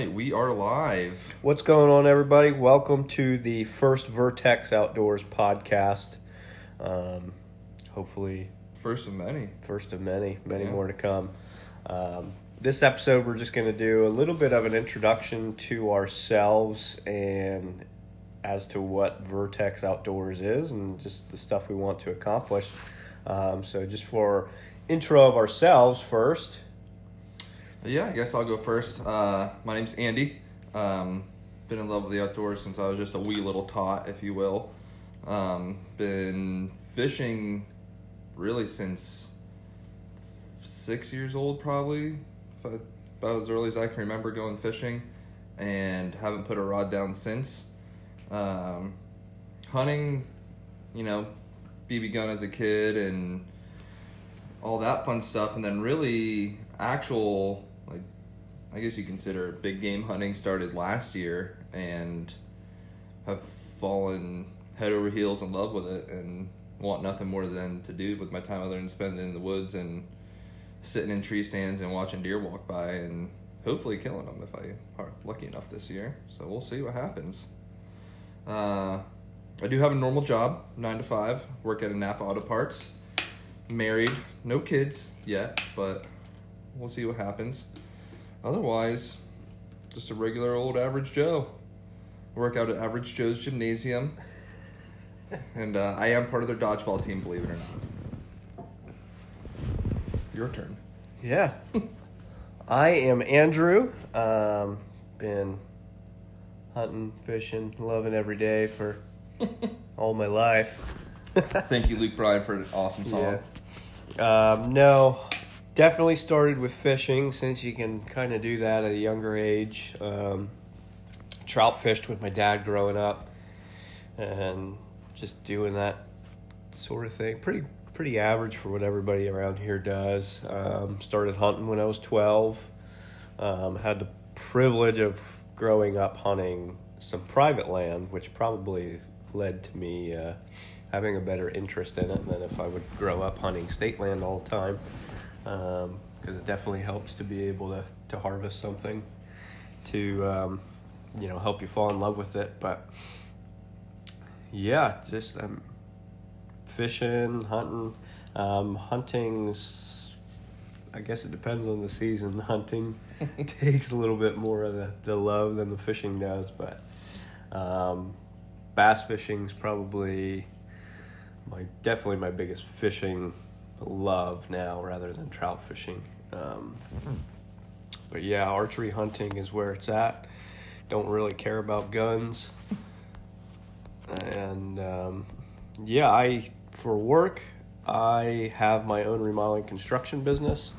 right, we are live. What's going on, everybody? Welcome to the first Vertex Outdoors podcast. Um, hopefully, First of many. first of many, many Yeah. more to come. Um, this episode, we're just going to do a little bit of an introduction to ourselves and as to what Vertex Outdoors is and just the stuff we want to accomplish. Um, so, just for intro of ourselves first. Yeah, I guess I'll go first. Uh, my name's Andy. Um, been in love with the outdoors since I was just a wee little tot, if you will. Um, been fishing really since six years old, probably. About as early as I can remember going fishing, and haven't put a rod down since. Um, hunting, you know, BB gun as a kid and all that fun stuff, and then really actual I guess you consider big game hunting started last year, and have fallen head over heels in love with it, and want nothing more than to do with my time other than spend it in the woods and sitting in tree stands and watching deer walk by and hopefully killing them if I are lucky enough this year. So we'll see what happens. Uh, I do have a normal job, nine to five. Work at a Napa Auto Parts. Married, no kids yet, but we'll see what happens. Otherwise, just a regular old average Joe. Work out at Average Joe's Gymnasium, and uh, I am part of their dodgeball team, believe it or not. Your turn. Yeah. I am Andrew. Um, been hunting, fishing, loving every day for all my life. Thank you, Luke Bryan, for an awesome song. Um, no, definitely started with fishing since you can kind of do that at a younger age. Um, trout fished with my dad growing up, and just doing that sort of thing. Pretty pretty average for what everybody around here does. Um, started hunting when I was twelve. Um, had the privilege of growing up hunting some private land, which probably led to me uh, having a better interest in it than if I would grow up hunting state land all the time. Because it definitely helps to be able to, to harvest something to um, you know help you fall in love with it. But yeah, just um, fishing, hunting. Um, hunting's, I guess it depends on the season. Hunting takes a little bit more of the, the love than the fishing does, but um, bass fishing's probably my definitely my biggest fishing love now rather than trout fishing. Um, but yeah, archery hunting is where it's at. Don't really care about guns. And um, yeah, I for work I have my own remodeling construction business.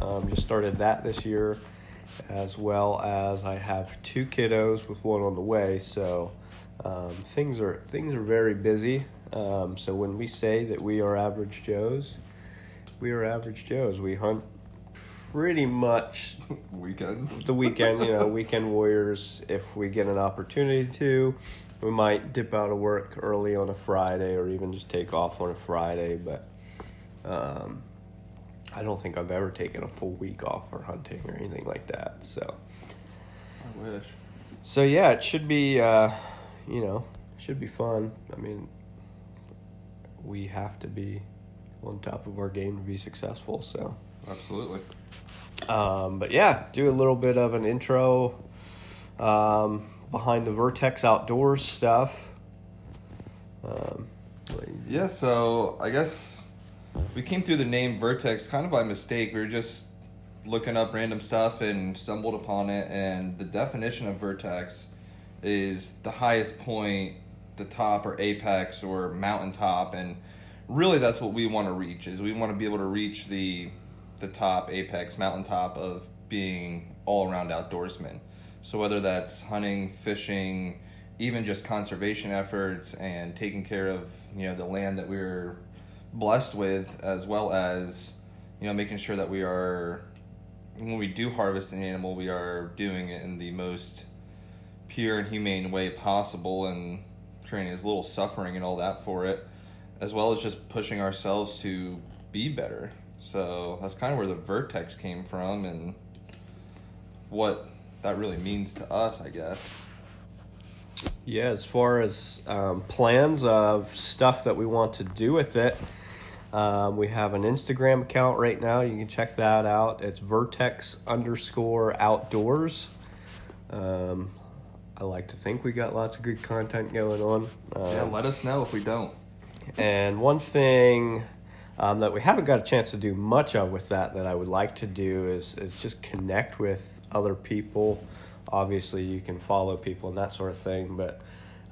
Um, just started that this year, as well as I have two kiddos with one on the way. So um, things are things are very busy. Um, so when we say that we are average Joes, we are average Joes. We hunt pretty much Weekends. the weekend, you know, weekend warriors. If we get an opportunity to, we might dip out of work early on a Friday, or even just take off on a Friday. But um, I don't think I've ever taken a full week off for hunting or anything like that. So, I wish. so yeah, it should be, uh, you know, should be fun. I mean, we have to be on top of our game to be successful. So. Absolutely. Um, but yeah, do a little bit of an intro um, behind the Vertex Outdoors stuff. Um, Yeah, so I guess we came through the name Vertex kind of by mistake. We were just looking up random stuff and stumbled upon it, and the definition of vertex is the highest point, the top or apex or mountaintop, and really that's what we want to reach. Is we want to be able to reach the the top apex mountaintop of being all around outdoorsmen. So whether that's hunting, fishing, even just conservation efforts and taking care of you know the land that we're blessed with, as well as you know making sure that we are when we do harvest an animal, we are doing it in the most pure and humane way possible, and creating as little suffering and all that for it, as well as just pushing ourselves to be better. So that's kind of where the vertex came from, and what that really means to us, I guess. Yeah, as far as um, plans of stuff that we want to do with it, um, we have an Instagram account right now. You can check that out. It's vertex underscore outdoors. Um, I like to think we got lots of good content going on. Um, yeah, let us know if we don't. And one thing um, that we haven't got a chance to do much of with that that I would like to do is is just connect with other people. Obviously, you can follow people and that sort of thing, but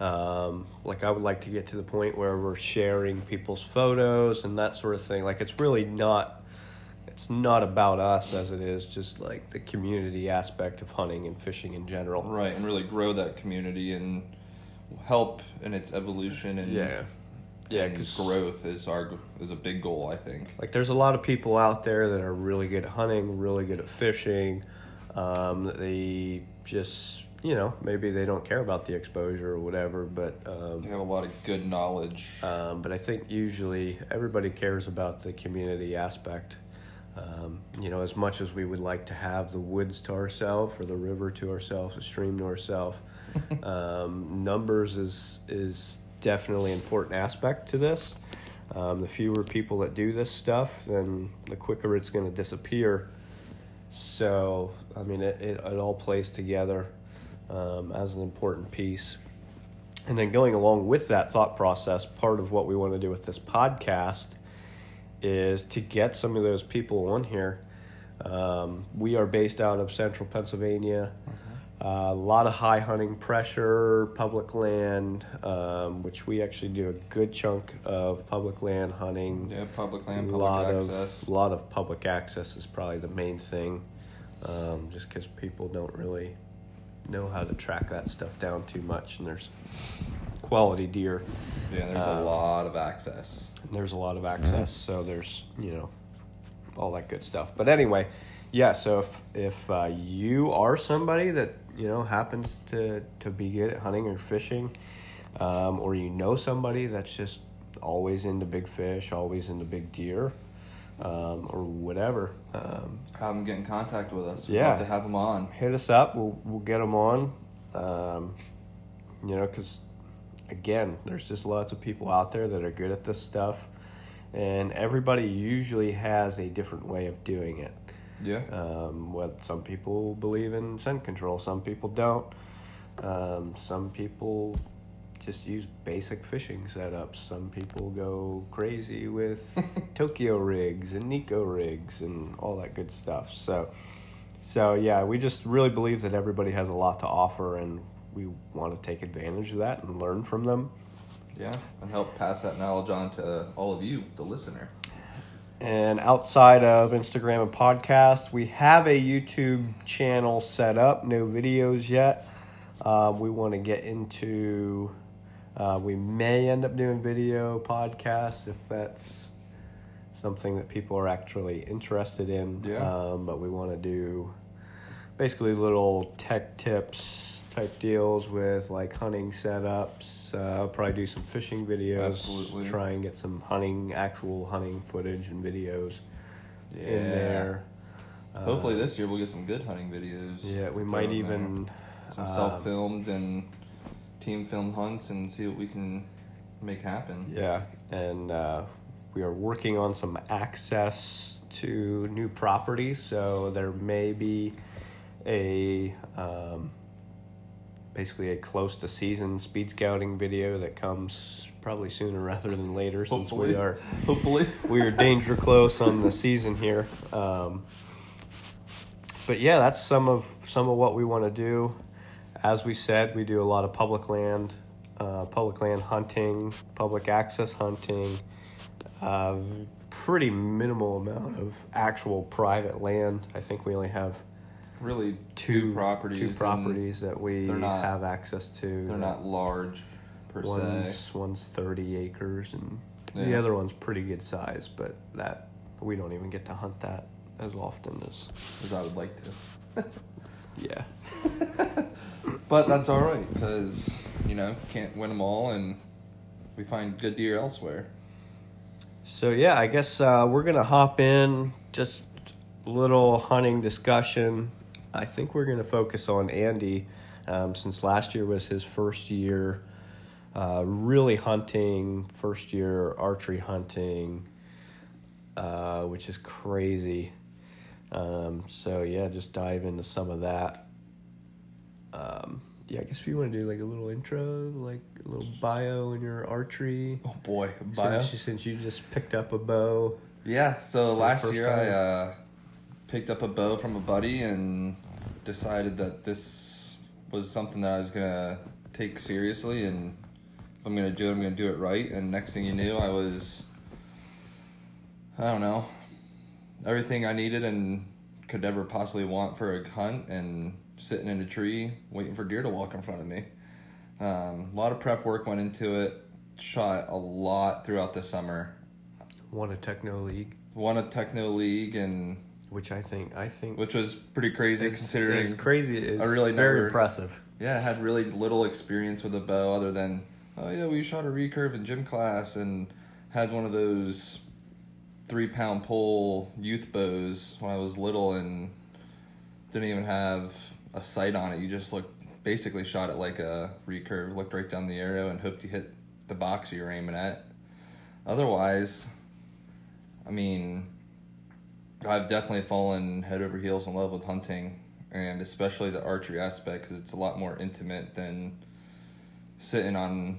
um, like I would like to get to the point where we're sharing people's photos and that sort of thing. Like it's really not it's not about us as it is just like the community aspect of hunting and fishing in general. Right, and really grow that community and help in its evolution and Yeah. Yeah, because growth is our is a big goal. I think. Like, there's a lot of people out there that are really good at hunting, really good at fishing. Um, they just, you know, maybe they don't care about the exposure or whatever, but um, They have a lot of good knowledge. um, but I think usually everybody cares about the community aspect. Um, you know, as much as we would like to have the woods to ourselves or the river to ourselves, the stream to ourselves, um, numbers is is definitely important aspect to this. Um, the fewer people that do this stuff, then the quicker it's going to disappear. So, I mean, it, it, it all plays together um, as an important piece. And then going along with that thought process, part of what we want to do with this podcast is to get some of those people on here. Um, we are based out of central Pennsylvania. A lot of high hunting pressure, public land, um, which we actually do a good chunk of public land hunting. yeah, public land, a public lot access. of lot of public access is probably the main thing, um, just because people don't really know how to track that stuff down too much, and there's quality deer. yeah, there's a uh, lot of access. There's a lot of access, so there's you know all that good stuff. But anyway, yeah. So if if uh, you are somebody that you know happens to to be good at hunting or fishing, um, or you know somebody that's just always into big fish, always into big deer, um, or whatever, um, Have them get in contact with us. We'd Yeah. to have them on. hit us up. We'll we'll get them on. Um, you know, because again, there's just lots of people out there that are good at this stuff, and everybody usually has a different way of doing it. Yeah. Um, what some people believe in scent control, some people don't. Um, some people just use basic fishing setups. Some people go crazy with Tokyo rigs and Neko rigs and all that good stuff. So, so yeah, we just really believe that everybody has a lot to offer, and we want to take advantage of that and learn from them. Yeah, and help pass that knowledge on to all of you, the listener. And outside of Instagram and podcast, we have a YouTube channel set up. No videos yet. Uh, we want to get into. Uh, we may end up doing video podcasts if that's something that people are actually interested in. Yeah. Um, but we want to do basically little tech tips type deals with like hunting setups. Uh, I'll probably do some fishing videos. Absolutely. Try and get some hunting, actual hunting footage and videos Yeah. in there. Uh, Hopefully this year we'll get some good hunting videos. Yeah, we might there. even. some um, self-filmed and team film hunts and see what we can make happen. Yeah, and uh, we are working on some access to new properties, so there may be a um, basically a close to season speed scouting video that comes probably sooner rather than later, since we are Hopefully. we are danger close on the season here. Um, but yeah, that's some of some of what we want to do. As we said, we do a lot of public land, uh, public land hunting, public access hunting. Uh, pretty minimal amount of actual private land. I think we only have really two, two, properties. two properties that we not- have access to. They're that- not large per se. One's one's thirty acres, and the other one's pretty good size. But that we don't even get to hunt that as often as As I would like to. yeah. But that's all right because you know can't win them all, and we find good deer elsewhere. So yeah, I guess uh, we're gonna hop in just a little hunting discussion. I think we're going to focus on Andy um, since last year was his first year uh, really hunting, first year archery hunting, uh, which is crazy. Um, so, yeah, just dive into some of that. Um, yeah, I guess if you want to do like a little intro, like a little bio in your archery. Oh boy, bio. Since, since you just picked up a bow. Yeah, so last year time? I uh, picked up a bow from a buddy and decided that this was something that I was gonna take seriously, and if I'm gonna do it, I'm gonna do it right. And next thing you knew, I was, I don't know, everything I needed and could ever possibly want for a hunt, and sitting in a tree waiting for deer to walk in front of me. Um, a lot of prep work went into it. Shot a lot throughout the summer. Won a Techno League, Won a techno league and which I think I think which was pretty crazy it's, considering it's crazy. It's I really very never- impressive. yeah I had really little experience with a bow other than oh yeah we shot a recurve in gym class and had one of those three pound pole youth bows when I was little and didn't even have a sight on it you just looked basically shot it like a recurve looked right down the arrow and hoped you hit the box you were aiming at otherwise I mean I've definitely fallen head over heels in love with hunting, and especially the archery aspect because it's a lot more intimate than sitting on,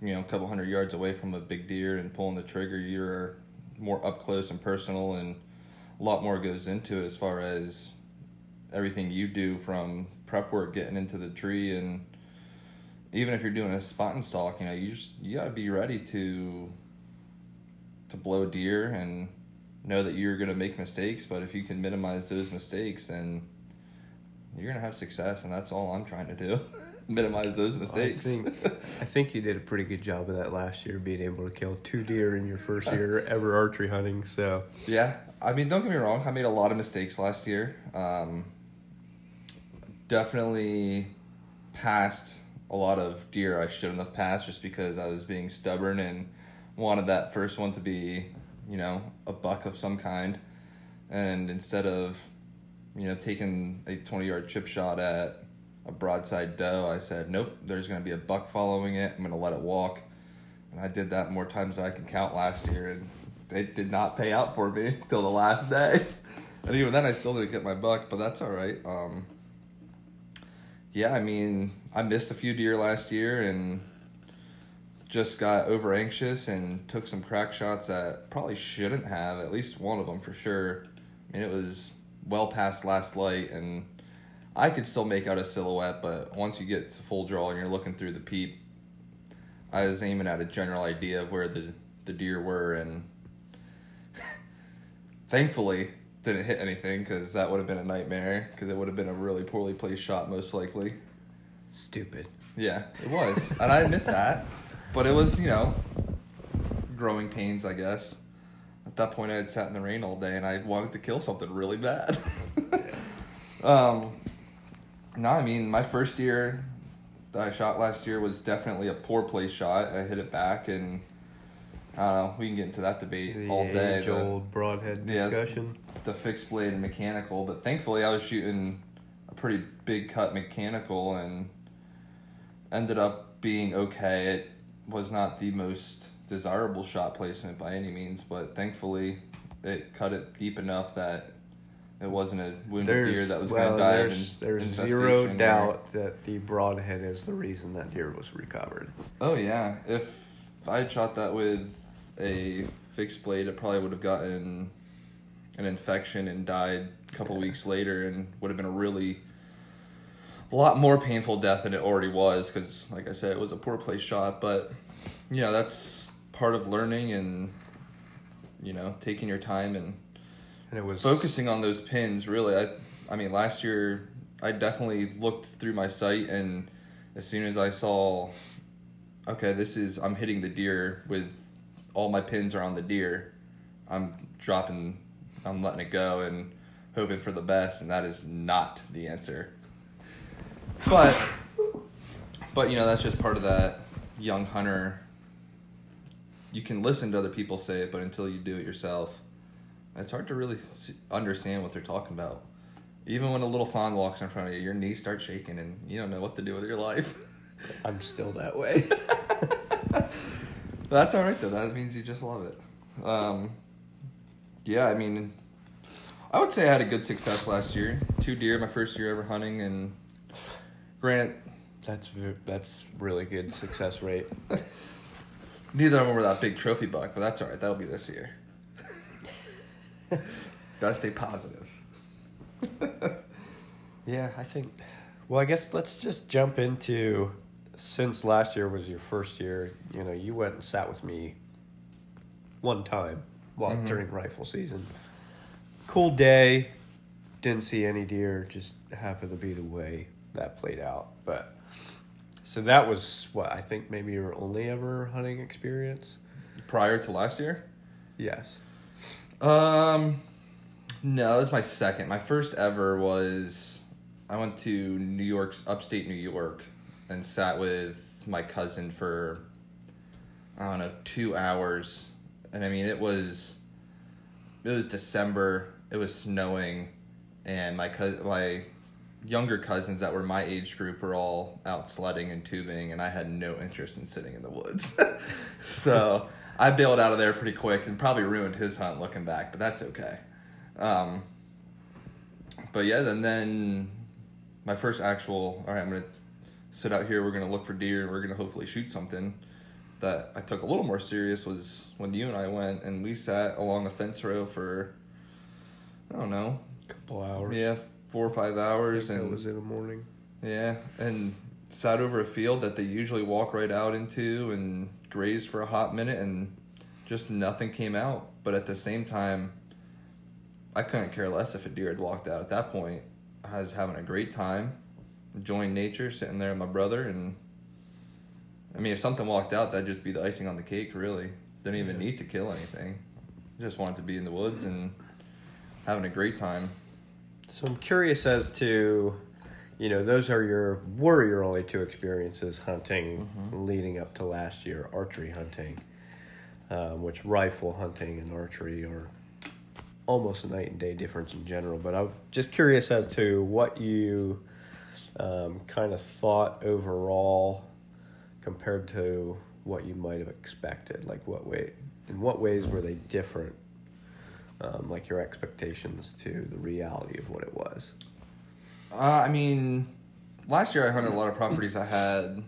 you know, a couple hundred yards away from a big deer and pulling the trigger. You're more up close and personal, and a lot more goes into it as far as everything you do from prep work, getting into the tree, and even if you're doing a spot and stalk, you know, you just you gotta be ready to to blow deer and know that you're going to make mistakes, but if you can minimize those mistakes, then you're going to have success, and that's all I'm trying to do. minimize those mistakes. I think I think you did a pretty good job of that last year, being able to kill two deer in your first year ever archery hunting. So yeah, I mean, don't get me wrong. I made a lot of mistakes last year. Um, definitely passed a lot of deer I shouldn't have passed just because I was being stubborn and wanted that first one to be, you know, a buck of some kind. And instead of, you know, taking a 20 yard chip shot at a broadside doe, I said, nope, there's going to be a buck following it. I'm going to let it walk. And I did that more times than I can count last year. And they did not pay out for me till the last day. And even then, I still didn't get my buck, but that's all right. Um, yeah, I mean, I missed a few deer last year and just got over anxious and took some crack shots that probably shouldn't have, at least one of them for sure. I mean, it was well past last light, and I could still make out a silhouette, but once you get to full draw and you're looking through the peep, I was aiming at a general idea of where the, the deer were, and thankfully didn't hit anything because that would have been a nightmare because it would have been a really poorly placed shot most likely. stupid. Yeah, it was, and I admit that, but it was you know, growing pains, I guess. At that point, I had sat in the rain all day, and I wanted to kill something really bad. um, no, I mean my first year that I shot last year was definitely a poor place shot. I hit it back, and I don't know. We can get into that debate The all day. age old broadhead Yeah. discussion. the fixed blade and mechanical, but thankfully I was shooting a pretty big cut mechanical and ended up being okay. It was not the most desirable shot placement by any means, but thankfully it cut it deep enough that it wasn't a wounded deer that was well, going to die. there's, there's zero doubt that the broadhead is the reason that deer was recovered. Oh yeah, if, if I had shot that with a fixed blade, it probably would have gotten an infection and died a couple weeks later, and would have been a really a lot more painful death than it already was. Because, like I said, it was a poor place shot. But you know, that's part of learning and you know taking your time and And it was focusing on those pins really i i mean last year i definitely looked through my sight and as soon as i saw okay this is i'm hitting the deer with all my pins are on the deer i'm dropping i'm letting it go and hoping for the best and that is not the answer but but you know that's just part of that young hunter you can listen to other people say it but until you do it yourself it's hard to really understand what they're talking about. Even when a little fawn walks in front of you, your knees start shaking and you don't know what to do with your life. I'm still that way. That's all right though. That means you just love it. Um, yeah, I mean, I would say I had a good success last year. Two deer my first year ever hunting, and granted, that's that's really good success rate. neither of them were that big trophy buck, but that's all right. That'll be this year. Gotta stay positive. Yeah, I think. Well, I guess let's just jump into since last year was your first year. You know, you went and sat with me one time while Mhm. during rifle season. Cool day. Didn't see any deer. Just happened to be the way that played out. But so that was what I think maybe your only ever hunting experience. Prior to last year, Yes. Um, no, it was my second. My first ever was I went to New York's upstate New York and sat with my cousin for I don't know two hours, and I mean it was it was December. It was snowing, and my cousin, my younger cousins that were my age group were all out sledding and tubing, and I had no interest in sitting in the woods. so I bailed out of there pretty quick and probably ruined his hunt looking back, but that's okay. Um, but yeah, then then my first actual all right, I'm gonna sit out here. We're gonna look for deer. and We're gonna hopefully shoot something. That I took a little more serious was when you and I went and we sat along a fence row for I don't know, a Couple hours. yeah, four or five hours, and It was in the morning. yeah, and sat over a field that they usually walk right out into and graze for a hot minute, and just nothing came out. But at the same time, I couldn't care less if a deer had walked out. At that point, I was having a great time, enjoying nature, sitting there with my brother, and I mean, if something walked out, that'd just be the icing on the cake. Really, didn't even Yeah. need to kill anything. Just wanted to be in the woods and having a great time. So I'm curious as to, you know, those are your were your only two experiences hunting Mhm. leading up to last year, archery hunting, um, which rifle hunting and archery are almost a night and day difference in general. But I'm just curious as to what you um, kind of thought overall compared to what you might have expected. Like what way, in what ways were they different? Um, like your expectations to the reality of what it was. Uh, I mean, last year I hunted a lot of properties I had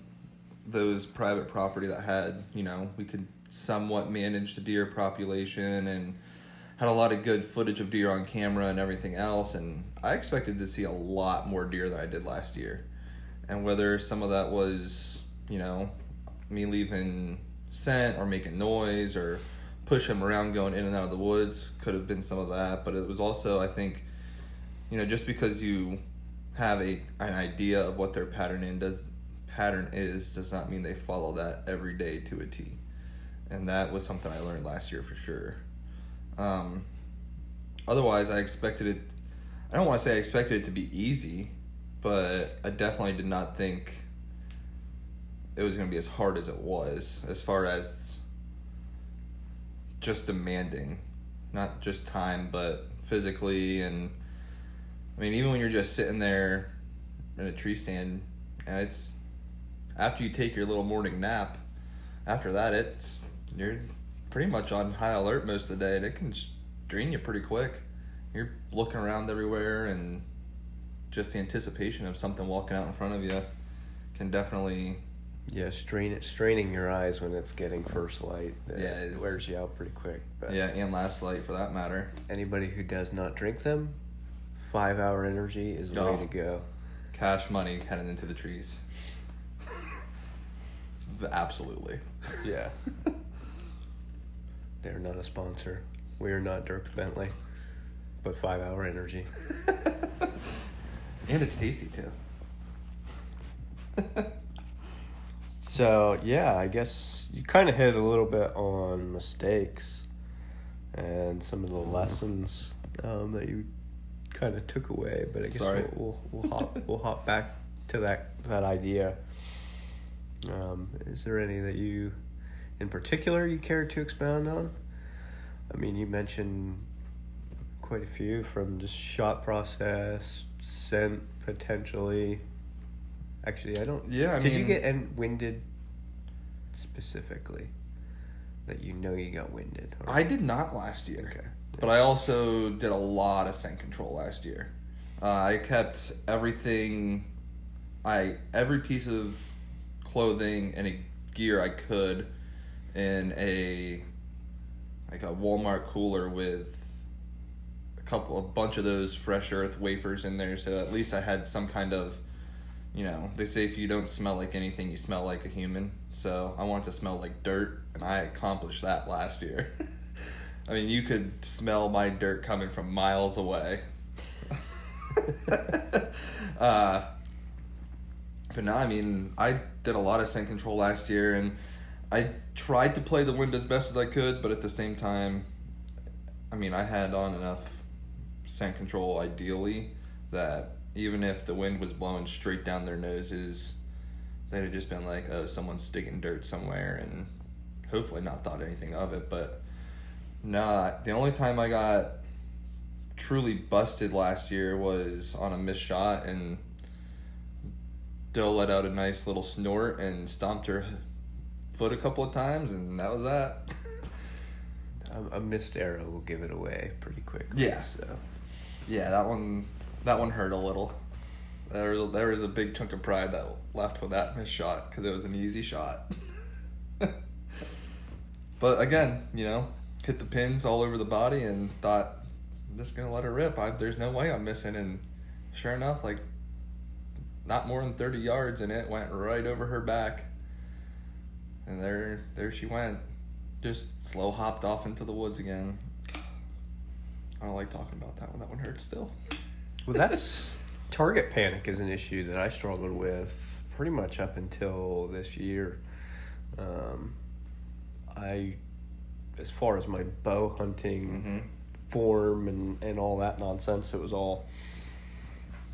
those private property that had, you know, we could somewhat manage the deer population and had a lot of good footage of deer on camera and everything else. And I expected to see a lot more deer than I did last year. And whether some of that was, you know, me leaving scent or making noise or push him around going in and out of the woods could have been some of that. But it was also, I think, you know, just because you have a an idea of what their pattern in does pattern is does not mean they follow that every day to a T. And that was something I learned last year for sure. Um, otherwise, I expected it. I don't want to say I expected it to be easy, but I definitely did not think it was going to be as hard as it was, as far as just demanding, not just time, but physically and. I mean, even when you're just sitting there in a tree stand, it's after you take your little morning nap. After that, it's you're pretty much on high alert most of the day, and it can drain you pretty quick. You're looking around everywhere, and just the anticipation of something walking out in front of you can definitely Yeah, strain it, straining your eyes when it's getting first light. uh, Yeah, it wears you out pretty quick. But yeah, and last light for that matter. anybody who does not drink them, five hour energy is the way Oh. to go. Cash money heading into the trees. Absolutely. Yeah. They're not a sponsor. We are not Dierks Bentley, but five hour energy. and it's tasty too. So yeah, I guess you kind of hit a little bit on mistakes and some of the lessons um, that you kind of took away. But I guess Sorry. we'll we'll, we'll hop we'll hop back to that that idea. Um, is there any that you, in particular, you care to expound on? I mean, you mentioned quite a few from just shot process, scent potentially. Actually, I don't. Yeah, I Did you get en- winded specifically? That you know you got winded. or- I did not last year. Okay. But I also did a lot of scent control last year. Uh, I kept everything, I every piece of clothing and a gear I could in a like a Walmart cooler with a couple a bunch of those fresh earth wafers in there so at least I had some kind of you know, they say if you don't smell like anything, you smell like a human. So I wanted to smell like dirt, and I accomplished that last year. I mean, you could smell my dirt coming from miles away. uh, but no, I mean, I did a lot of scent control last year, and I tried to play the wind as best as I could, but at the same time, I mean, I had on enough scent control ideally that even if the wind was blowing straight down their noses, they'd have just been like, oh, someone's digging dirt somewhere, and hopefully not thought anything of it. But no, the only time I got truly busted last year was on a missed shot, and Dill let out a nice little snort and stomped her foot a couple of times, and that was that. A, a missed arrow will give it away pretty quickly. Yeah. So Yeah, that one that one hurt a little. There was a, there was a big chunk of pride that left with that missed shot because it was an easy shot. but again, you know, hit the pins all over the body and thought I'm just gonna let her rip. I, there's no way I'm missing, and sure enough, like not more than thirty yards, and it went right over her back. And there there she went, just slow hopped off into the woods again. I don't like talking about that one. That one hurts still. Well, that's target panic is an issue that I struggled with pretty much up until this year. Um, I, as far as my bow hunting form and, and all that nonsense, it was all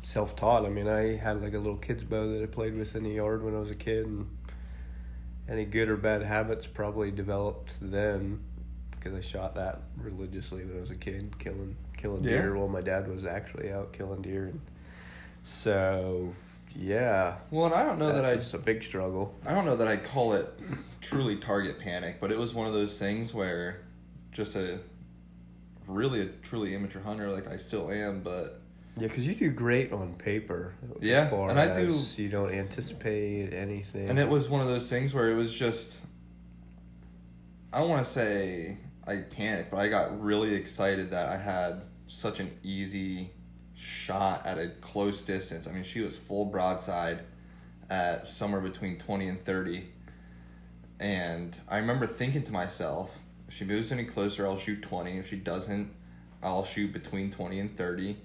self taught. I mean, I had like a little kid's bow that I played with in the yard when I was a kid, and any good or bad habits probably developed then because I shot that religiously when I was a kid, killing killing Yeah. deer while my dad was actually out killing deer. And so, yeah, Well, and I don't know that I was a big struggle. I don't know that I'd call it truly target panic, but it was one of those things where just a really a truly amateur hunter like I still am, but Yeah, because you do great on paper. Yeah, and I do- You don't anticipate anything. and it was one of those things where it was just I want to say I panicked, but I got really excited that I had such an easy shot at a close distance. I mean, she was full broadside at somewhere between 20 and 30. And I remember thinking to myself, if she moves any closer, I'll shoot 20. If she doesn't, I'll shoot between 20 and 30.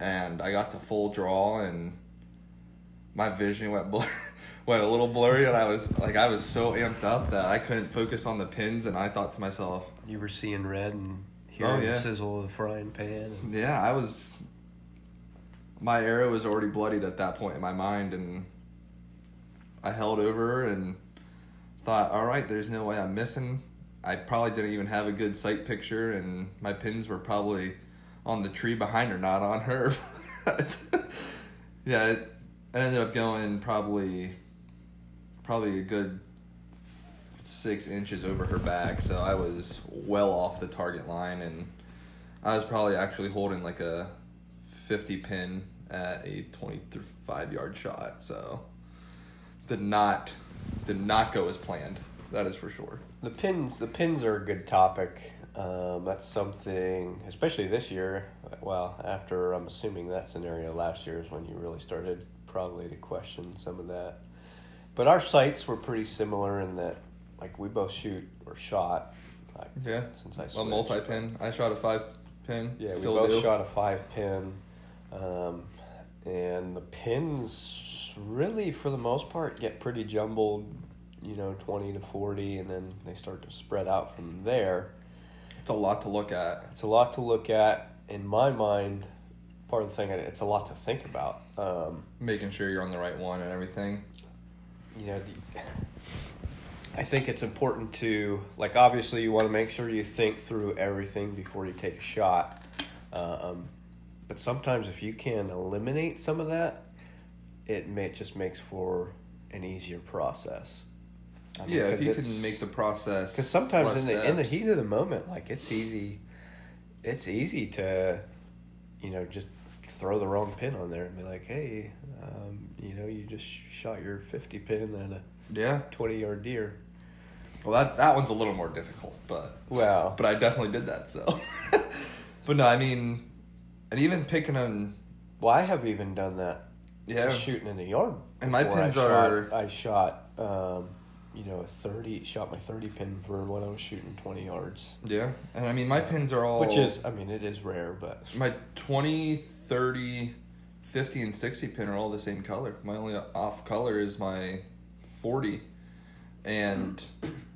And I got the full draw, and my vision went blur- went a little blurry, and I was like, I was so amped up that I couldn't focus on the pins, and I thought to myself, you were seeing red and oh, hearing Oh, yeah. the sizzle of the frying pan. And, yeah, I was. My arrow was already bloodied at that point in my mind, and I held over and thought, all right, there's no way I'm missing. I probably didn't even have a good sight picture, and my pins were probably on the tree behind her, not on her. yeah, it, I ended up going probably, probably a good six inches over her back, so I was well off the target line, and I was probably actually holding like a 50 pin at a 25 yard shot, so did not did not go as planned. That is for sure. The pins, the pins are a good topic. Um, that's something, especially this year. Well, after I'm assuming that scenario last year is when you really started probably to question some of that. But our sights were pretty similar in that, like we both shoot or shot. Like, Yeah, since I a switched. multi pin. I shot a five pin. Yeah, we both do. shot a five pin, um, and the pins really, for the most part, get pretty jumbled. You know, twenty to forty, and then they start to spread out from there. It's a lot to look at. It's a lot to look at. In my mind, part of the thing, it's a lot to think about. Um, Making sure you're on the right one and everything. You know, I think it's important to like. Obviously, you want to make sure you think through everything before you take a shot. Um, but sometimes if you can eliminate some of that, it may just makes for an easier process. I mean, yeah, if you can make the process. because sometimes in the in the heat of the moment, like it's easy, it's easy to, you know, just throw the wrong pin on there and be like, hey, um, you know, you just shot your fifty pin at a Yeah. twenty yard deer. Well, that that one's a little more difficult, but Well, but I definitely did that. So, but no, I mean, and even picking on well, I have even done that. yeah, shooting in the yard. And my before I pins shot- are- I shot, um, you know, a thirty. Shot my thirty pin for when I was shooting twenty yards, yeah, and I mean my pins are all which is, I mean, it is rare, but my 20, 30, 50, and 60 pin are all the same color. My only off color is my 40. And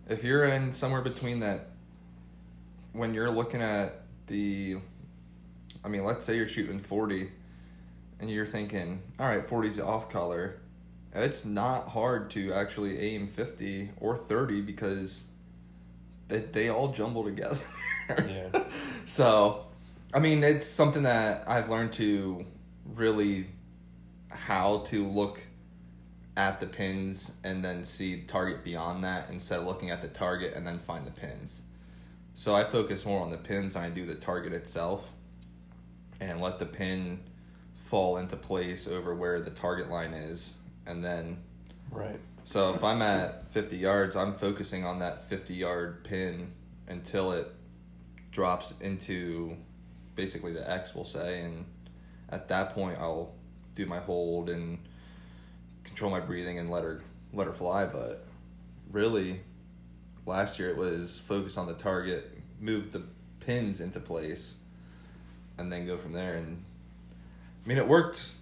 if you're in somewhere between that, when you're looking at the, I mean, let's say you're shooting 40 and you're thinking, all right, 40's off color. It's not hard to actually aim 50 or 30 because they, they all jumble together. Yeah. So, I mean, it's something that I've learned to really how to look at the pins and then see target beyond that instead of looking at the target and then find the pins. So I focus more on the pins than I do the target itself and let the pin fall into place over where the target line is and then right. so if I'm at 50 yards, I'm focusing on that 50 yard pin until it drops into basically the X, we'll say. And at that point, I'll do my hold and control my breathing and let her let her fly. But really, last year it was focus on the target, move the pins into place, and then go from there. And I mean, it worked,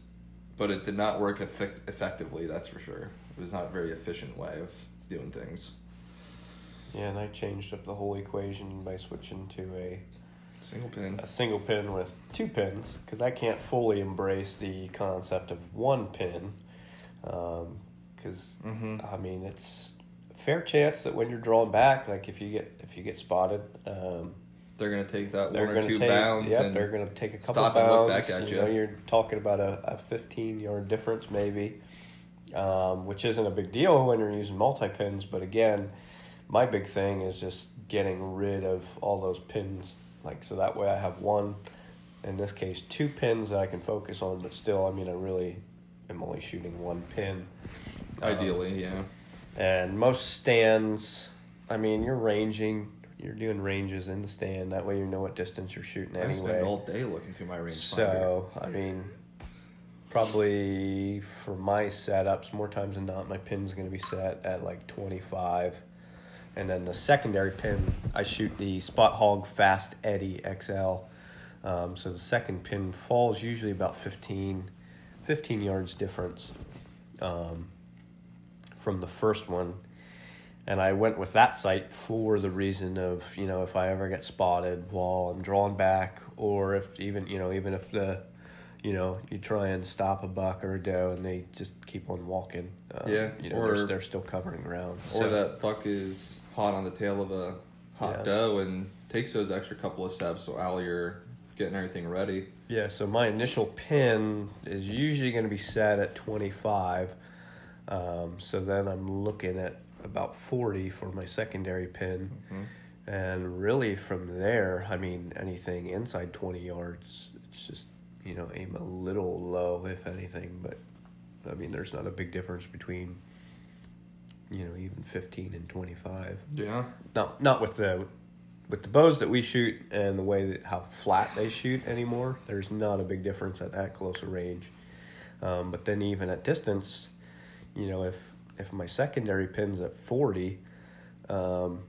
but it did not work effect- effectively. That's for sure. It was not a very efficient way of doing things. Yeah, and I changed up the whole equation by switching to a, Single pin. a single pin with two pins because I can't fully embrace the concept of one pin. Because Mm-hmm. I mean, it's a fair chance that when you're drawing back, like if you get if you get spotted, um, They're gonna take that one or going to two take bounds yep, and they're going to take a couple stop and look bounds. back at you you. know, you're talking about a, a 15 yard difference maybe, um, which isn't a big deal when you're using multi pins. But again, my big thing is just getting rid of all those pins, like so that way I have one. In this case, two pins that I can focus on, but still, I mean, I really am only shooting one pin. Um, ideally, yeah. and most stands, I mean, you're ranging, you're doing ranges in the stand. That way, you know what distance you're shooting I spend anyway. all day looking through my range. So, I mean, probably for my setups, more times than not, my pin's going to be set at like 25. And then the secondary pin, I shoot the Spot Hogg Fast Eddie XL. Um, so the second pin falls usually about 15, 15 yards difference um, from the first one. And I went with that sight for the reason of, you know, if I ever get spotted while I'm drawing back, or if even, you know, even if the, you know, you try and stop a buck or a doe and they just keep on walking. Um, Yeah, You know, or- they're, they're still covering ground. Or So- that buck is hot on the tail of a hot Yeah. doe and takes those extra couple of steps So while you're getting everything ready. Yeah, so my initial pin is usually going to be set at 25. Um, so then I'm looking at about 40 for my secondary pin. And really from there, I mean, anything inside 20 yards, it's just, you know, aim a little low, if anything. But, I mean, there's not a big difference between, you know, even 15 and 25 Yeah. not not with the with the bows that we shoot and the way that how flat they shoot anymore. There's not a big difference at that close a range. Um, but then even at distance, you know, if if my secondary pin's at forty, um,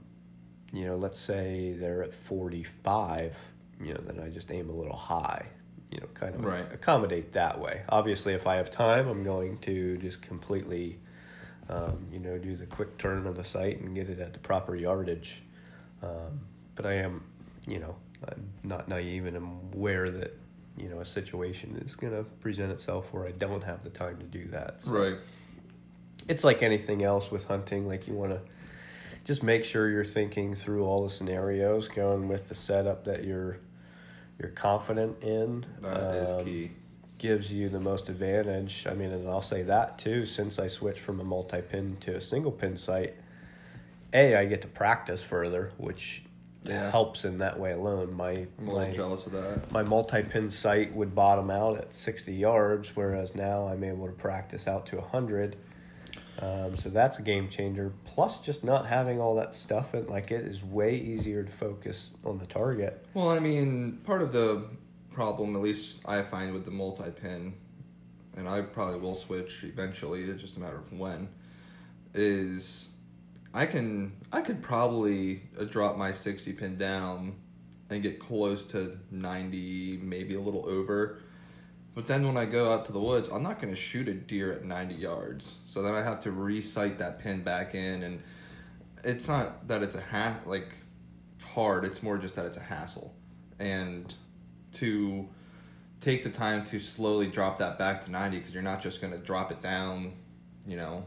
you know, let's say they're at forty five, you know, then I just aim a little high. You know, kind of Right. accommodate that way. Obviously, if I have time, I'm going to just completely um, you know, do the quick turn of the sight and get it at the proper yardage. Um, but I am, you know, I'm not naive and I'm aware that, you know, a situation is going to present itself where I don't have the time to do that. So Right. It's like anything else with hunting. Like you want to just make sure you're thinking through all the scenarios, going with the setup that you're you're confident in. That is um, key. Gives you the most advantage. I mean, and I'll say that too. Since I switched from a multi-pin to a single pin sight, a I get to practice further, which Yeah. helps in that way alone. My I'm my jealous of that. my multi-pin sight would bottom out at 60 yards whereas now i'm able to practice out to 100 um, so that's a game changer plus just not having all that stuff in like it is way easier to focus on the target Well, I mean, part of the problem, at least I find with the multi-pin, and I probably will switch eventually. It's just a matter of when. Is I can I could probably uh, drop my sixty pin down and get close to ninety, maybe a little over. But then when I go out to the woods, I'm not going to shoot a deer at 90 yards. So then I have to recite that pin back in, and it's not that it's a ha- like hard. It's more just that it's a hassle, and to take the time to slowly drop that back to 90 because you're not just going to drop it down, you know,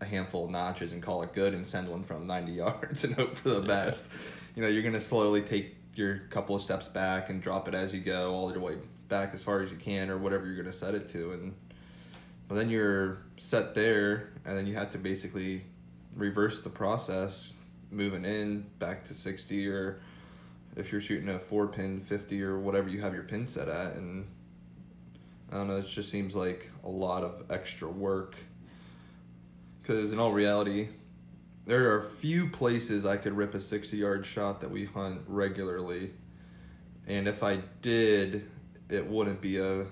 a handful of notches and call it good and send one from 90 yards and hope for the best. You know, you're going to slowly take your couple of steps back and drop it as you go all the way back as far as you can or whatever you're going to set it to and but then you're set there and then you have to basically reverse the process moving in back to 60 or if you're shooting a four pin 50 or whatever you have your pin set at and i don't know it just seems like a lot of extra work. Because in all reality there are few places i could rip a 60 yard shot that we hunt regularly. And if i did it wouldn't be a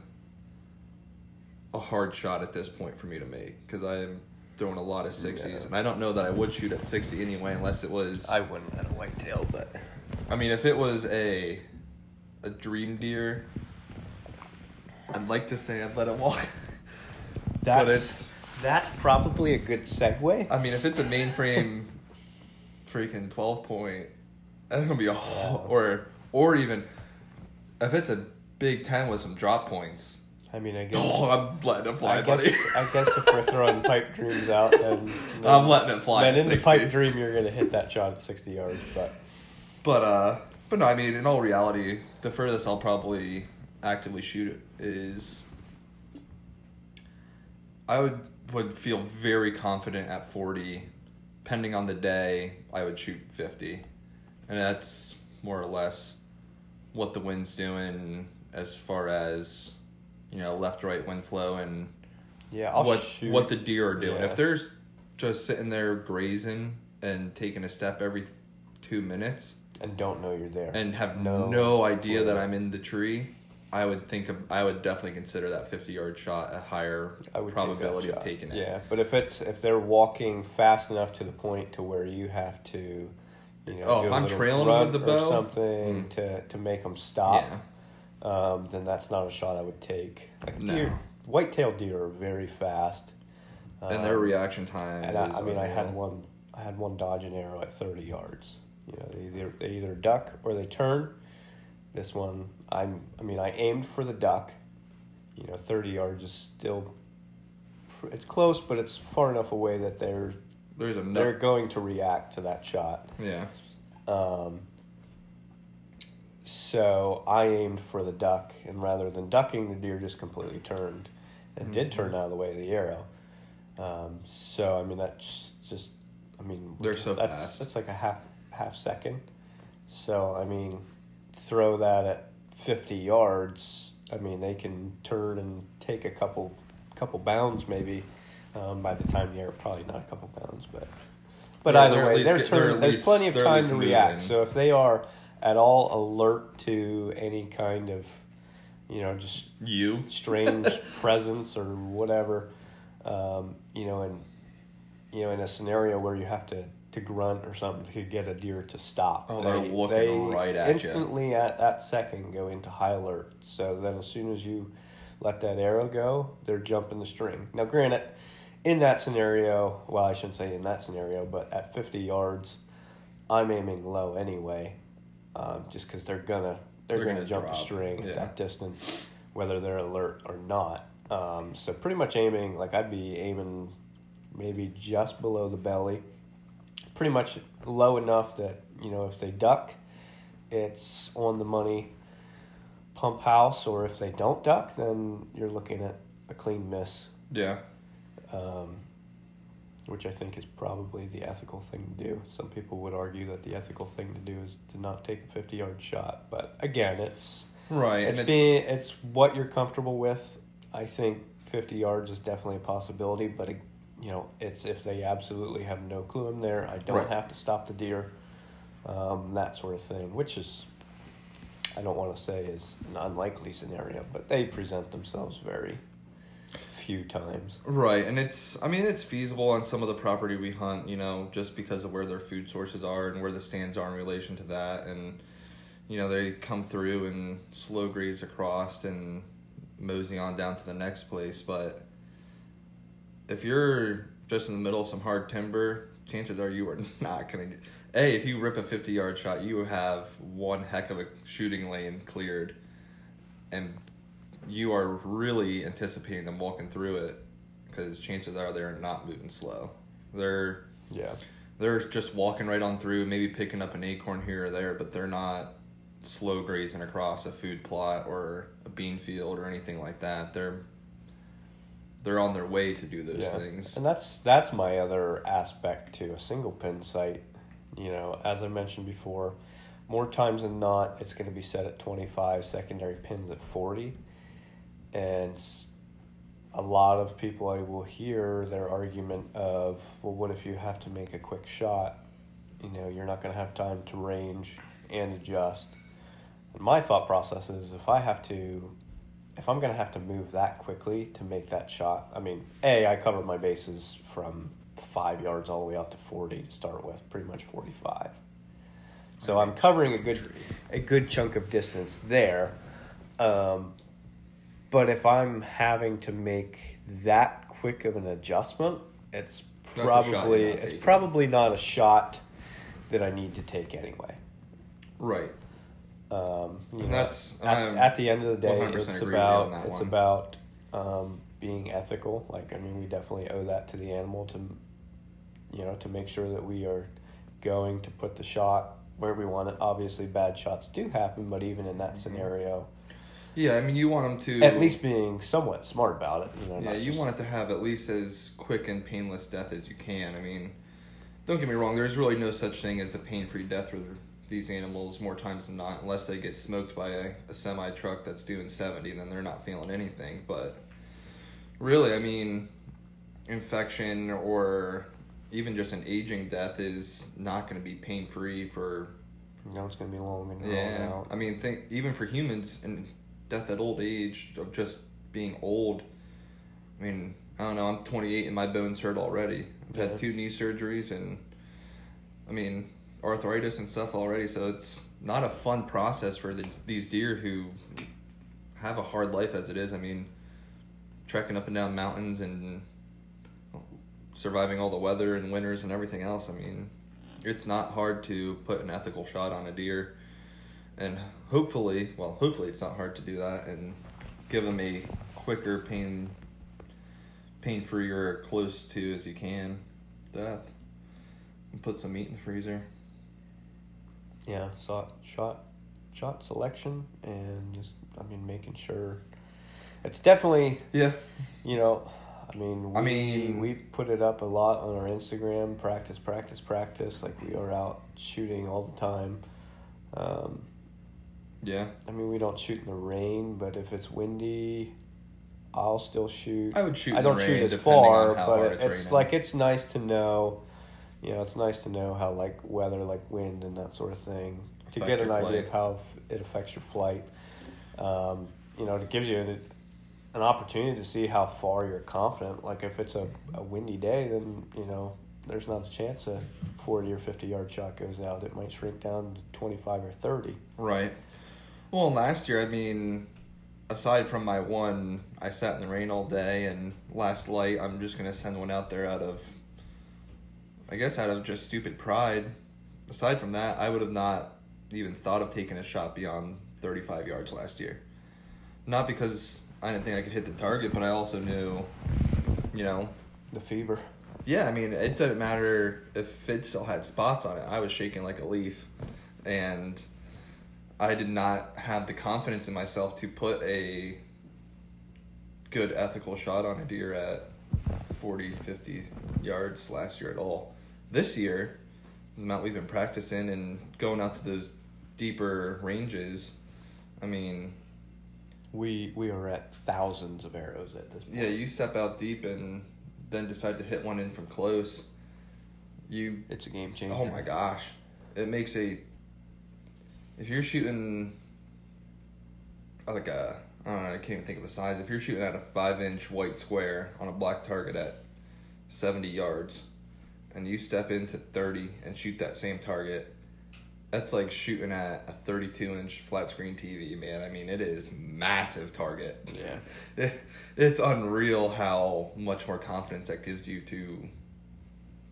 a hard shot at this point for me to make because i'm throwing a lot of 60s Yeah. and i don't know that i would shoot at 60 anyway unless it was i wouldn't at a whitetail but I mean, if it was a a dream deer, I'd like to say I'd let it walk. that's but it's that's probably a good segue I mean, if it's a mainframe, freaking twelve point, that's gonna be a ho- or or even if it's a big ten with some drop points. i mean i guess Oh, I'm letting it fly, I guess, buddy. I guess if we're throwing pipe dreams out, then, then I'm letting it fly. Then in the pipe dream, you're going to hit that shot at 60 yards. But But uh, but no, I mean, in all reality, the furthest I'll probably actively shoot is. I would would feel very confident at forty, depending on the day. I would shoot fifty, and that's more or less what the wind's doing as far as you know left right wind flow and yeah, I'll what shoot. what the deer are doing. Yeah. If there's just sitting there grazing and taking a step every two minutes and don't know you're there. and have No no, idea that I'm in the tree, I would think of, I would definitely consider that 50 yard shot a higher I would probability of taking it. Yeah, but if it's if they're walking fast enough to the point to where you have to, you know, Oh, do if I'm trailing with the or bow? something Mm. to to make them stop, Yeah. Um, then that's not a shot I would take. Like No. deer, white-tailed deer are very fast, And their reaction time. And I, is I mean, I had one. I had one dodge an arrow at thirty yards. You know, they either they either duck or they turn. This one, I'm. I mean, I aimed for the duck. You know, thirty yards is still. It's close, but it's far enough away that they're There's a they're going to react to that shot. Yeah. Um, so I aimed for the duck, and rather than ducking, the deer just completely turned, and did Mm-hmm. turn out of the way of the arrow. Um, so I mean that's just, I mean They're so that's, fast. That's like a half half second. So I mean, throw that at fifty yards. I mean they can turn and take a couple couple bounds maybe. Um, by the time the arrow, probably not a couple bounds, but but Yeah, either way, they're get- they're turn, there's least- plenty of time to react. So if they are at all alert to any kind of, you know, just You. strange presence or whatever, um, you know, and you know, in a scenario where you have to, to grunt or something to get a deer to stop, Oh, they're looking right at instantly at that second go into high alert. So then, as soon as you let that arrow go, they're jumping the string. Now, granted, in that scenario, well, I shouldn't say in that scenario, but at fifty yards, I'm aiming low anyway, um, just because they're gonna they're, They're gonna, gonna jump the drop, string yeah. at that distance, whether they're alert or not. Um, so pretty much aiming like I'd be aiming maybe just below the belly, pretty much low enough that you know if they duck, it's on the money. pump house, or if they don't duck, then you're looking at a clean miss, Yeah. um, which I think is probably the ethical thing to do. Some people would argue that the ethical thing to do is to not take a 50 yard shot, but again, it's Right. it's and being it's what you're comfortable with. I think 50 yards is definitely a possibility, but it, you know, it's if they absolutely have no clue I'm there. I don't Right. have to stop the deer, um, that sort of thing. Which is, I don't want to say is an unlikely scenario, but they present themselves very few times. Right, and it's I mean it's feasible on some of the property we hunt, you know, just because of where their food sources are and where the stands are in relation to that and you know, they come through and slow graze across and mosey on down to the next place, but if you're just in the middle of some hard timber, chances are you are not to get A, if you rip a 50-yard shot, you have one heck of a shooting lane cleared and you are really anticipating them walking through it because chances are they're not moving slow. They're Yeah. they're just walking right on through, maybe picking up an acorn here or there, but they're not slow grazing across a food plot or a bean field or anything like that. They're they're on their way to do those things. And that's that's my other aspect to a single pin sight. You know, as I mentioned before, more times than not, it's going to be set at 25, secondary pins at 40. And a lot of people I will hear their argument of, well, what if you have to make a quick shot? You know, you're not going to have time to range and adjust. And my thought process is if I have to if I'm gonna have to move that quickly to make that shot, I mean, a I cover my bases from five yards all the way out to forty to start with, pretty much forty five. So I'm covering a good a good chunk of distance there. Um, but if I'm having to make that quick of an adjustment, it's That's a shot you're probably not it's taking. probably not a shot that I need to take anyway. Right. Um, you know, that's- at, at the end of the day, it's agree with you about it's one. about um, being ethical. Like I mean, we definitely owe that to the animal to, you know, to make sure that we are going to put the shot where we want it. Obviously, bad shots do happen, but even in that Mm-hmm. scenario, Yeah, I mean you want them to at least being somewhat smart about it. You know, Yeah, you just- want it to have at least as quick and painless death as you can. I mean, don't get me wrong. There's really no such thing as a pain-free death for these animals more times than not, unless they get smoked by a, a semi truck that's doing seventy. Then they're not feeling anything. But really, I mean, infection or even just an aging death is not going to be pain-free for You know, it's going to be long and yeah, out. I mean, think even for humans and death at old age of just being old. I mean, I don't know. I'm 28 and my bones hurt already. I've Yeah. had two knee surgeries and, I mean, arthritis and stuff already. So it's not a fun process for the, these deer who have a hard life as it is. I mean, trekking up and down mountains and surviving all the weather and winters and everything else. I mean, it's not hard to put an ethical shot on a deer, and hopefully, well, hopefully it's not hard to do that and give them a quicker pain, pain free or close to as you can death, and put some meat in the freezer. yeah, shot, shot, shot selection, and just I mean making sure it's definitely Yeah, You know, I mean, we, I mean- we put it up a lot on our Instagram. Practice, practice, practice. Like we are out shooting all the time. Um, yeah. I mean, we don't shoot in the rain, but if it's windy, I'll still shoot. I would shoot. I don't shoot as far, but it's, it's like it's nice to know. You know, it's nice to know how like weather, like wind, and that sort of thing, to get an idea of how it affects your flight. Um, you know, it gives you an, an opportunity to see how far you're confident. Like if it's a, a windy day, then you know there's not a chance a forty or fifty yard shot goes out. It might shrink down to twenty five or thirty. Right. Well, last year, I mean, aside from my one, I sat in the rain all day, and last light, I'm just gonna send one out there out of, I guess, out of just stupid pride. Aside from that, I would have not even thought of taking a shot beyond 35 yards last year. Not because I didn't think I could hit the target, but I also knew, you know, The fever. yeah, I mean, it doesn't matter if it still had spots on it. I was shaking like a leaf, and I did not have the confidence in myself to put a good ethical shot on a deer at 40, 50 yards last year at all. This year, the amount we've been practicing and going out to those deeper ranges, I mean, We we are at thousands of arrows at this point. yeah, you step out deep and then decide to hit one in from close. You It's a game changer. Oh my gosh. It makes a if you're shooting uh, like a I don't know, I can't even think of a size. If you're shooting at a five inch white square on a black target at seventy yards and you step into thirty and shoot that same target, that's like shooting at a thirty two inch flat screen TV, man. I mean it is massive target. Yeah. It, it's unreal how much more confidence that gives you to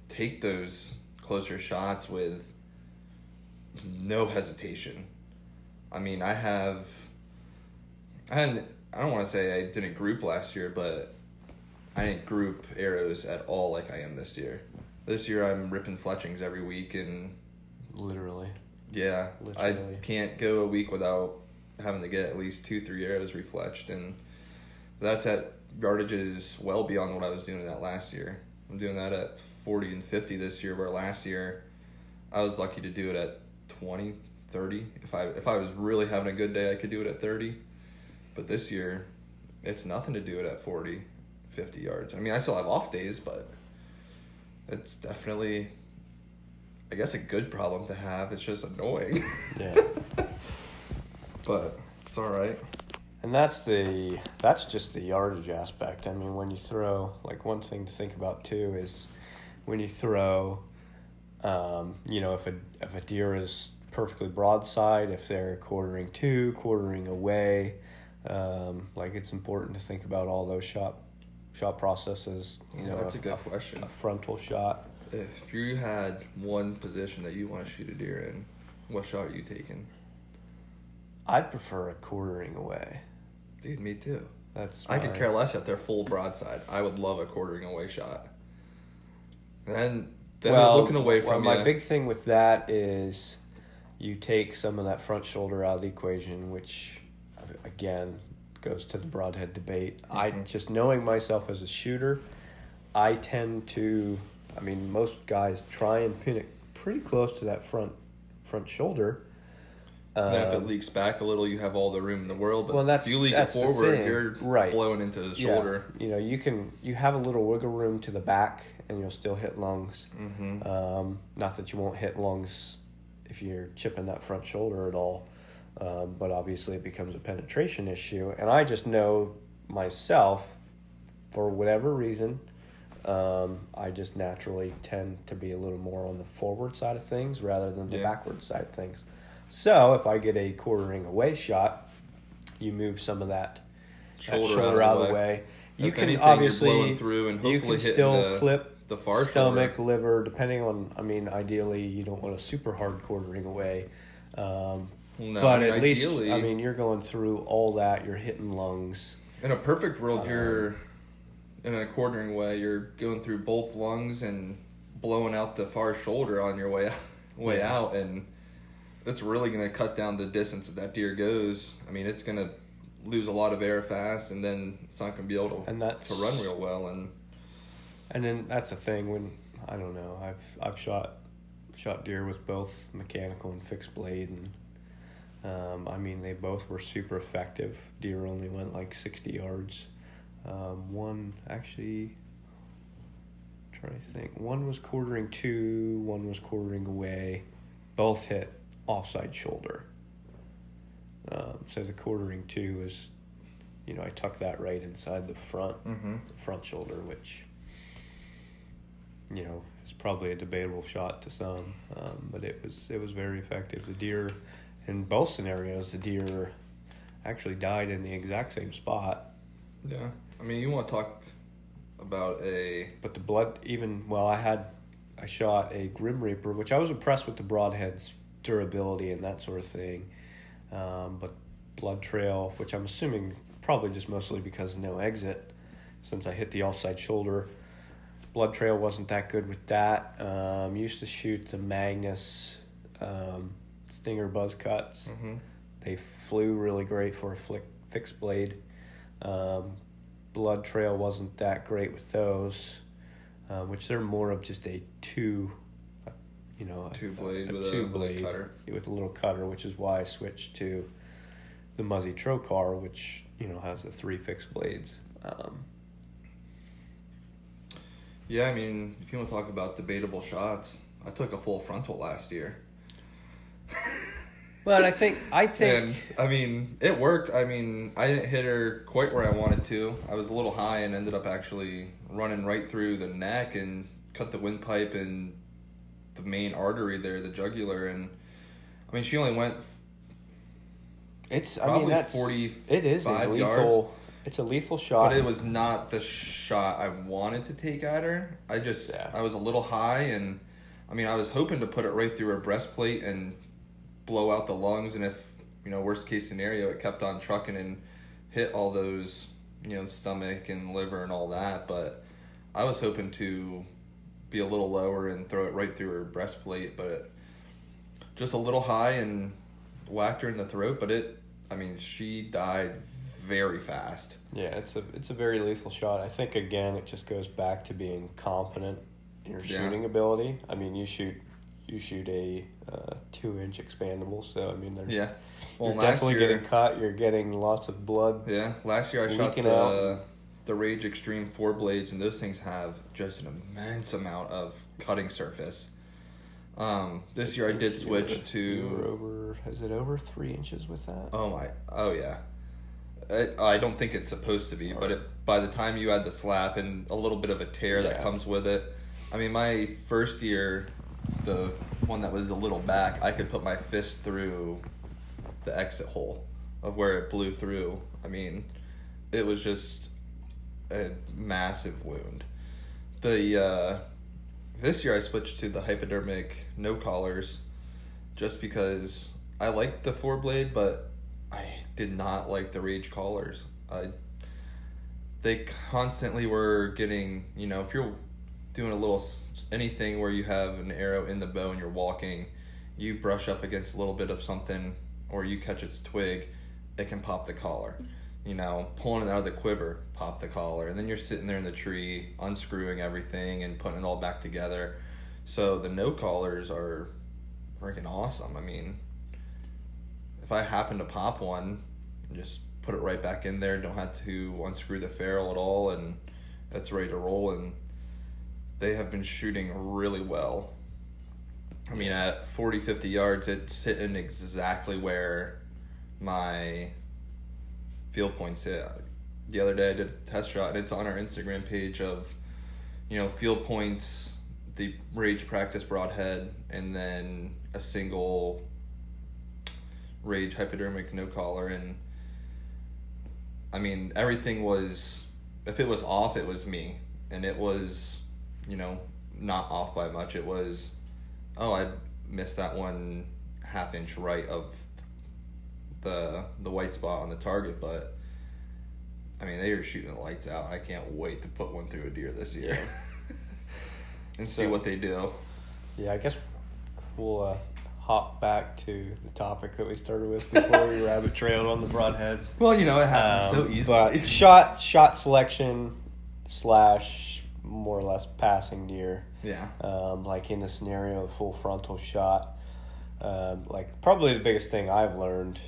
take those closer shots with no hesitation. I mean, I have, I I don't want to say I didn't group last year, but I didn't group arrows at all like I am this year. This year I'm ripping fletchings every week, and Literally. yeah, Literally. I can't go a week without having to get at least two, three arrows refletched, and that's at yardages well beyond what I was doing that last year. I'm doing that at 40 and 50 this year, where last year I was lucky to do it at 20, 30. If I if I was really having a good day, I could do it at 30. But this year, it's nothing to do it at 40, 50 yards. I mean, I still have off days, but it's definitely, I guess, a good problem to have. It's just annoying. Yeah. but it's all right. And that's the that's just the yardage aspect. I mean, when you throw, like one thing to think about too is when you throw, um, you know, if a if a deer is perfectly broadside, if they're quartering to, quartering away, um, like it's important to think about all those shot shot processes. You know, That's a good question. A frontal shot. If you had one position that you want to shoot a deer in, what shot are you taking? I'd prefer a quartering away. Dude, me too. That's I could care less if they're full broadside. I would love a quartering away shot. And then, then well, looking away well, from my ya- big thing with that is you take some of that front shoulder out of the equation, which again goes to the broadhead debate. I Mhm. just knowing myself as a shooter, I tend to. I mean, most guys try and pin it pretty close to that front front shoulder. And then if it Um, leaks back a little, you have all the room in the world. But Well, that's- if you leak that's it forward, you're Right. blowing into the yeah, shoulder. you know, you can you have a little wiggle room to the back, and you'll still hit lungs. Mm-hmm. Um, not that you won't hit lungs if you're chipping that front shoulder at all, um, but obviously it becomes a penetration issue. And I just know myself, for whatever reason, um, I just naturally tend to be a little more on the forward side of things rather than the Yeah. backward side of things. So if I get a quartering away shot, you move some of that that Shoulder shoulder, out of the way. way. You If can anything, obviously through and you can still the- clip the far stomach, shoulder. liver, depending on. I mean, ideally, you don't want a super hard quartering away. Um, No, but I mean, at least, I mean, you're going through all that. You're hitting lungs. In a perfect world, Um, you're in a quartering way. You're going through both lungs and blowing out the far shoulder on your way way Yeah. out, and it's really going to cut down the distance that that deer goes. I mean, it's going to lose a lot of air fast, and then it's not going to be able to And that's- to run real well. And And then that's the thing when I don't know. I've I've shot shot deer with both mechanical and fixed blade, and um, I mean they both were super effective. Deer only went like sixty yards. Um, one actually, trying to think. One was quartering to. One was quartering away. Both hit offside shoulder. Um, so the quartering to is, you know, I tucked that right inside the front mm-hmm. the front shoulder, which you know is probably a debatable shot to some, um, but it was it was very effective. The deer, in both scenarios, the deer actually died in the exact same spot, yeah, I mean, you want to talk about a but the blood even well, I had I shot a Grim Reaper, which I was impressed with the broadhead's durability and that sort of thing, um, but blood trail, which I'm assuming probably just mostly because no exit, since I hit the offside shoulder. Blood trail wasn't that good with that. Um, used to shoot the Magnus um, Stinger buzz cuts. mm-hmm. they flew really great for a flick, fixed blade. Um, blood trail wasn't that great with those, uh, which they're more of just a two, you know, Two blade a with a two little blade cutter. with a little cutter, which is why I switched to the Muzzy Trocar, which you know has the three fixed blades. Um, Yeah, I mean, if you want to talk about debatable shots, I took a full frontal last year. but I think I think And I mean, it worked. I mean, I didn't hit her quite where I wanted to. I was a little high and ended up actually running right through the neck and cut the windpipe and the main artery there, the jugular. And I mean, she only went it's I probably mean that's 45 it is a lethal. yards. It's a lethal shot. But it was not the shot I wanted to take at her. I just Yeah. I was a little high and I mean I was hoping to put it right through her breastplate and blow out the lungs and if you know worst case scenario it kept on trucking and hit all those you know stomach and liver and all that but I was hoping to be a little lower and throw it right through her breastplate but just a little high and whacked her in the throat but it I mean she died very fast Yeah, it's a it's a very lethal shot. I think again it just goes back to being confident in your Yeah. shooting ability. I mean, you shoot you shoot a uh, two inch expandable, so I mean, there's Yeah. Well, you're last definitely year, getting cut. You're getting lots of blood. yeah, last year I shot the out. The Rage Extreme four blades, and those things have just an immense amount of cutting surface. Um, this year I did You were- switch you were to. over. Is it over three inches with that? Oh my! Oh yeah. I, I don't think it's supposed to be, but it, by the time you add the slap and a little bit of a tear that comes with it, I mean, my first year, the one that was a little back, I could put my fist through the exit hole of where it blew through. I mean, it was just a massive wound. The uh, this year I switched to the hypodermic no collars, just because I liked the four blade, but I did not like the rage collars. I they constantly were getting you know if you're doing a little anything where you have an arrow in the bow and you're walking, you brush up against a little bit of something or you catch its twig, it can pop the collar. You know, pulling it out of the quiver, pop the collar, and then you're sitting there in the tree, unscrewing everything and putting it all back together. So the no collars are freaking awesome. I mean, if I happen to pop one, just put it right back in there. Don't have to unscrew the ferrule at all, and it's ready to roll. And they have been shooting really well. I mean, at 40, 50 yards, it's hitting exactly where my field points hit. The other day, I did a test shot, and it's on our Instagram page of, you know, field points, the rage practice broadhead, and then a single rage hypodermic no collar and I mean everything was if it was off it was me and it was you know not off by much. It was oh I missed that one half inch right of the the white spot on the target but I mean they are shooting the lights out I can't wait to put one through a deer this year and see what they do Yeah, I guess we'll uh, hop back to the topic that we started with before we rabbit trailed on the broadheads. well you know it happens so Um, easily shot shot selection slash more or less passing deer. yeah Um, like in the scenario of full frontal shot. Um, like probably the biggest thing I've learned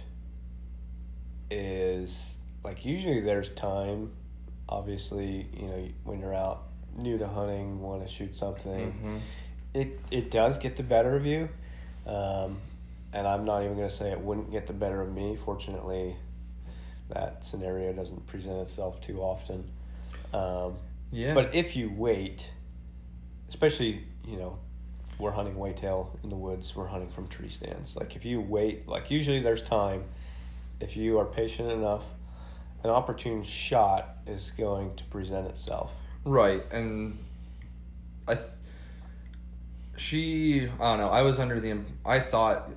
is like usually there's time. Obviously, you know when you're out new to hunting, want to shoot something Mhm. it it does get the better of you, um, and I'm not even going to say it wouldn't get the better of me. Fortunately, that scenario doesn't present itself too often. Um, yeah But if you wait, especially you know, we're hunting whitetail in the woods. We're hunting from tree stands. Like if you wait, like usually there's time. If you are patient enough, an opportune shot is going to present itself. Right, and I, th- she, I don't know. I was under the, I thought,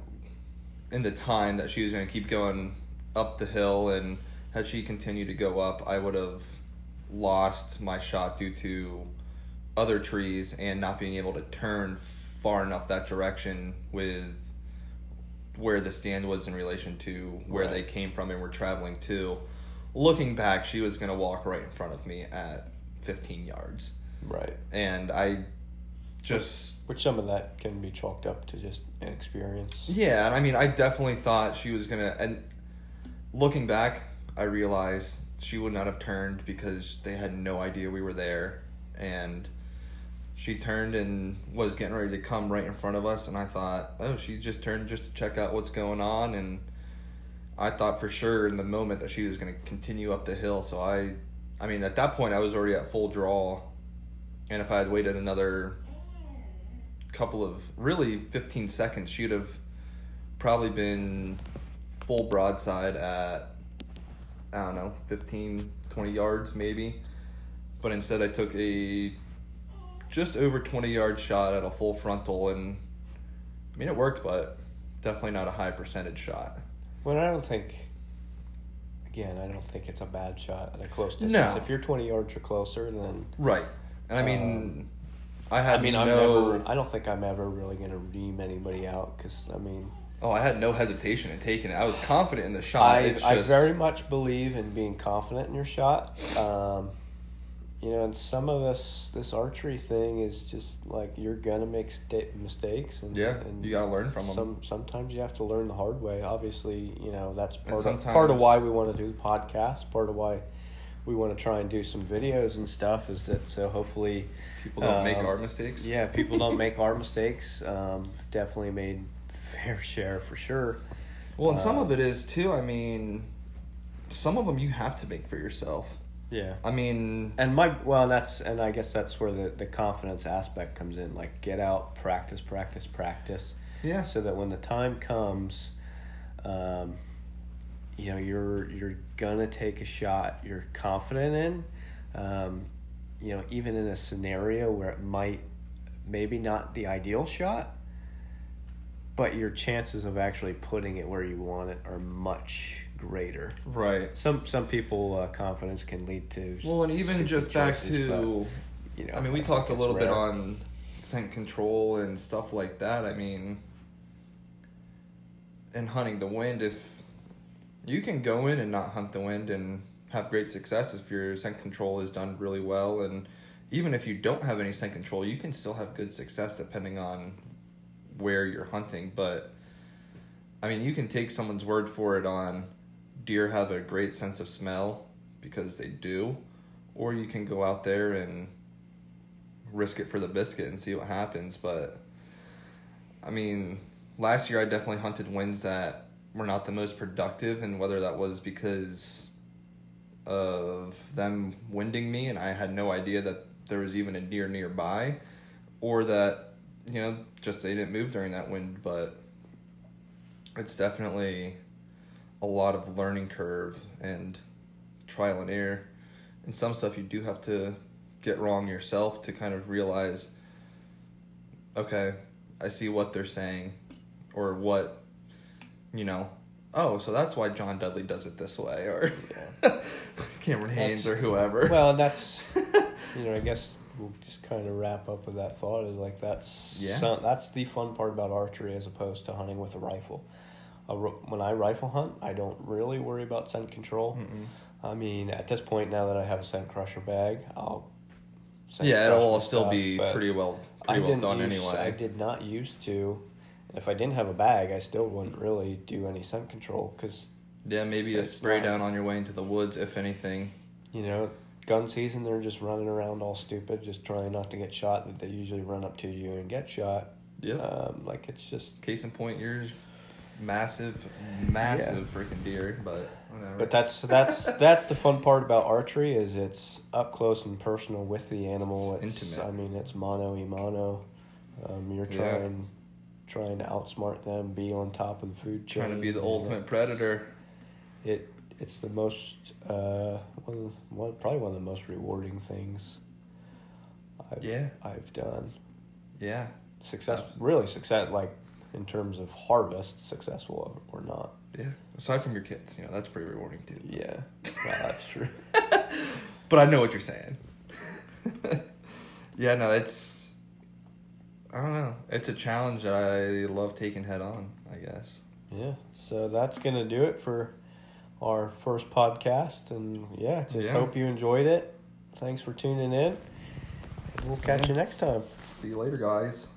in the time that she was going to keep going up the hill, and had she continued to go up, I would have lost my shot due to other trees and not being able to turn far enough that direction with where the stand was in relation to where Right. they came from and were traveling to. Looking back, she was going to walk right in front of me at 15 yards. Right. And I just Which some of that can be chalked up to just inexperience. Yeah, and I mean, I definitely thought she was gonna. And looking back, I realized she would not have turned because they had no idea we were there, and she turned and was getting ready to come right in front of us, and I thought, oh, she just turned just to check out what's going on, and I thought for sure in the moment that she was gonna continue up the hill. So I, I mean, at that point, I was already at full draw, and if I had waited another couple of really 15 seconds she'd have probably been full broadside at i don't know 15 20 yards maybe but instead i took a just over 20 yard shot at a full frontal and i mean it worked but definitely not a high percentage shot Well, I don't think. Again, I don't think it's a bad shot at a close distance. No. If you're 20 yards or closer, then right and i mean i had I mean, I'm no never. I don't think I'm ever really going to redeem anybody out because I mean, oh i had no hesitation in taking it i was confident in the shot I it's I very much believe in being confident in your shot. Um, you know, and some of us, this archery thing is just like you're gonna make sta- mistakes, and yeah and you gotta learn from them some sometimes you have to learn the hard way. Obviously, you know that's part of part of why we want to do the podcast. Part of why we want to try and do some videos and stuff is that so hopefully people don't make um, our mistakes yeah people don't make our mistakes. Um, definitely made fair share for sure. Well, and some Uh, of it is too. I mean, some of them you have to make for yourself. Yeah. I mean, And my well, that's and I guess that's where the the confidence aspect comes in. Like get out, practice, practice, practice, yeah, so that when the time comes, um, you know you're you're gonna take a shot you're confident in. Um, you know, even in a scenario where it might maybe not the ideal shot, but your chances of actually putting it where you want it are much greater. right. Some some people uh, confidence can lead to Well, and even just back choices, to, but, you know, I mean, we think talked a little bit on scent control and stuff like that. I mean, in hunting the wind, if you can go in and not hunt the wind and have great success if your scent control is done really well, and even if you don't have any scent control, you can still have good success depending on where you're hunting. But I mean, you can take someone's word for it on deer have a great sense of smell because they do, or you can go out there and risk it for the biscuit and see what happens. But I mean, last year I definitely hunted winds that were not the most productive, and whether that was because of them winding me and I had no idea that there was even a deer nearby, or that you know just they didn't move during that wind. But it's definitely a lot of learning curve and trial and error. And some stuff you do have to get wrong yourself to kind of realize okay, I see what they're saying or what you know, oh, so that's why John Dudley does it this way or Cameron Hanes or whoever. Well, and that's you know, I guess we'll just kind of wrap up with that thought. Is like that's Yeah. some, that's the fun part about archery as opposed to hunting with a rifle. A, when I rifle hunt, I don't really worry about scent control. Mm-mm. I mean, at this point, now that I have a scent crusher bag, I'll. yeah, it'll my still stuff, be pretty well I well done use, anyway. I did not used to. If I didn't have a bag, I still wouldn't really do any scent control because Yeah, maybe a spray not- down on your way into the woods, if anything. you know, gun season, they're just running around all stupid, just trying not to get shot. That they usually run up to you and get shot. Yeah. Um, like it's just. Case in point, you're massive, massive freaking deer, but whatever. But that's that's that's the fun part about archery is it's up close and personal with the animal. It's It's, intimate. I mean, it's mono e mono. Um, you're Yeah. trying trying to outsmart them, be on top of the food chain. trying to be the ultimate predator. It it's the most uh, one, one probably one of the most rewarding things. I've, Yeah. I've done Yeah. success really success like in terms of harvest successful or not. Yeah. Aside from your kids, you know, that's pretty rewarding too. Yeah, yeah that's true. But I know what you're saying. yeah, no, it's I don't know. It's a challenge that I love taking head on, I guess. Yeah, so that's going to do it for our first podcast. And yeah, just Yeah. hope you enjoyed it. Thanks for tuning in. We'll catch you next time. See you later, guys.